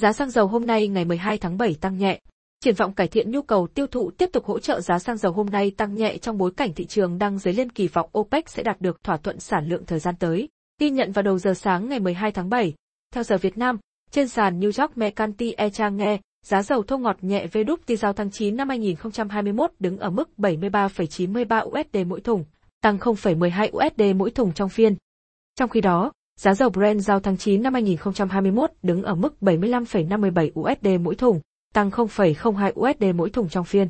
Giá xăng dầu hôm nay ngày 12 tháng 7 tăng nhẹ. Triển vọng cải thiện nhu cầu tiêu thụ tiếp tục hỗ trợ giá xăng dầu hôm nay tăng nhẹ trong bối cảnh thị trường đang dấy lên kỳ vọng OPEC sẽ đạt được thỏa thuận sản lượng thời gian tới. Ghi nhận vào đầu giờ sáng ngày 12 tháng 7, theo giờ Việt Nam, trên sàn New York Mercantile Exchange, giá dầu thô ngọt nhẹ WTI giao tháng 9 năm 2021 đứng ở mức 73,93 USD mỗi thùng, tăng 0,12 USD mỗi thùng trong phiên. Trong khi đó, giá dầu Brent giao tháng 9 năm 2021 đứng ở mức 75,57 USD mỗi thùng, tăng 0,02 USD mỗi thùng trong phiên.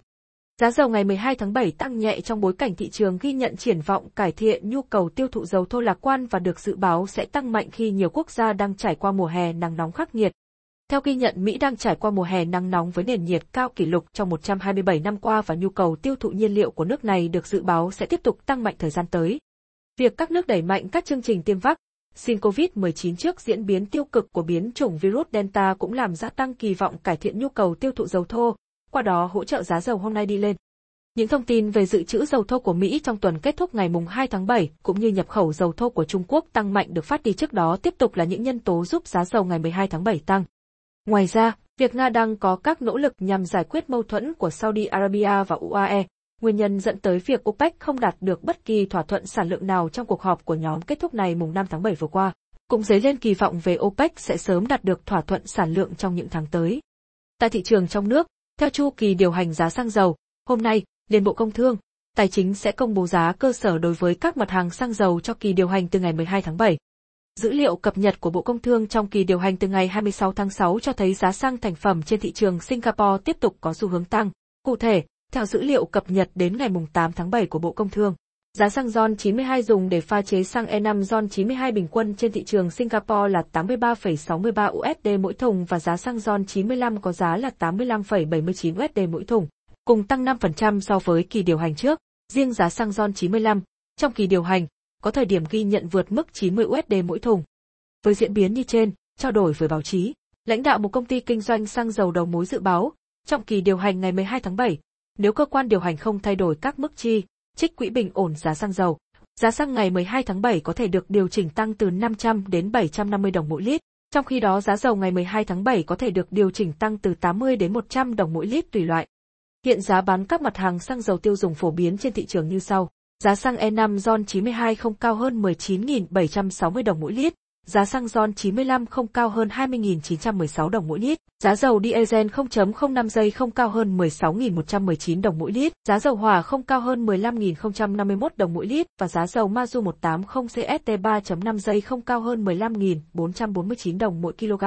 Giá dầu ngày 12 tháng 7 tăng nhẹ trong bối cảnh thị trường ghi nhận triển vọng cải thiện nhu cầu tiêu thụ dầu thô lạc quan và được dự báo sẽ tăng mạnh khi nhiều quốc gia đang trải qua mùa hè nắng nóng khắc nghiệt. Theo ghi nhận Mỹ đang trải qua mùa hè nắng nóng với nền nhiệt cao kỷ lục trong 127 năm qua và nhu cầu tiêu thụ nhiên liệu của nước này được dự báo sẽ tiếp tục tăng mạnh thời gian tới. Việc các nước đẩy mạnh các chương trình tiêm vắc xin COVID-19 trước diễn biến tiêu cực của biến chủng virus Delta cũng làm gia tăng kỳ vọng cải thiện nhu cầu tiêu thụ dầu thô, qua đó hỗ trợ giá dầu hôm nay đi lên. Những thông tin về dự trữ dầu thô của Mỹ trong tuần kết thúc ngày mùng 2 tháng 7 cũng như nhập khẩu dầu thô của Trung Quốc tăng mạnh được phát đi trước đó tiếp tục là những nhân tố giúp giá dầu ngày 12 tháng 7 tăng. Ngoài ra, việc Nga đang có các nỗ lực nhằm giải quyết mâu thuẫn của Saudi Arabia và UAE, nguyên nhân dẫn tới việc OPEC không đạt được bất kỳ thỏa thuận sản lượng nào trong cuộc họp của nhóm kết thúc này mùng 5 tháng 7 vừa qua, cũng dấy lên kỳ vọng về OPEC sẽ sớm đạt được thỏa thuận sản lượng trong những tháng tới. Tại thị trường trong nước, theo chu kỳ điều hành giá xăng dầu, hôm nay, Liên Bộ Công Thương, Tài chính sẽ công bố giá cơ sở đối với các mặt hàng xăng dầu cho kỳ điều hành từ ngày 12 tháng 7. Dữ liệu cập nhật của Bộ Công Thương trong kỳ điều hành từ ngày 26 tháng 6 cho thấy giá xăng thành phẩm trên thị trường Singapore tiếp tục có xu hướng tăng. Cụ thể, theo dữ liệu cập nhật đến ngày 8 tháng 7 của Bộ Công Thương, giá xăng RON 92 dùng để pha chế xăng E5 RON 92 bình quân trên thị trường Singapore là 83,63 USD mỗi thùng và giá xăng RON 95 có giá là 85,79 USD mỗi thùng, cùng tăng 5% so với kỳ điều hành trước. Riêng giá xăng RON 95, trong kỳ điều hành, có thời điểm ghi nhận vượt mức 90 USD mỗi thùng. Với diễn biến như trên, trao đổi với báo chí, lãnh đạo một công ty kinh doanh xăng dầu đầu mối dự báo, trong kỳ điều hành ngày 12 tháng 7, nếu cơ quan điều hành không thay đổi các mức chi, trích quỹ bình ổn giá xăng dầu, giá xăng ngày 12 tháng 7 có thể được điều chỉnh tăng từ 500 đến 750 đồng mỗi lít. Trong khi đó giá dầu ngày 12 tháng 7 có thể được điều chỉnh tăng từ 80 đến 100 đồng mỗi lít tùy loại. Hiện giá bán các mặt hàng xăng dầu tiêu dùng phổ biến trên thị trường như sau. Giá xăng E5 RON 92 không cao hơn 19.760 đồng mỗi lít, giá xăng RON 95 không cao hơn 20.916 đồng mỗi lít, giá dầu diesel 0.05 giây không cao hơn 16.119 đồng mỗi lít, giá dầu hỏa không cao hơn 15.051 đồng mỗi lít. Và giá dầu Mazu 180 CST 3.5 giây không cao hơn 15.449 đồng mỗi kg.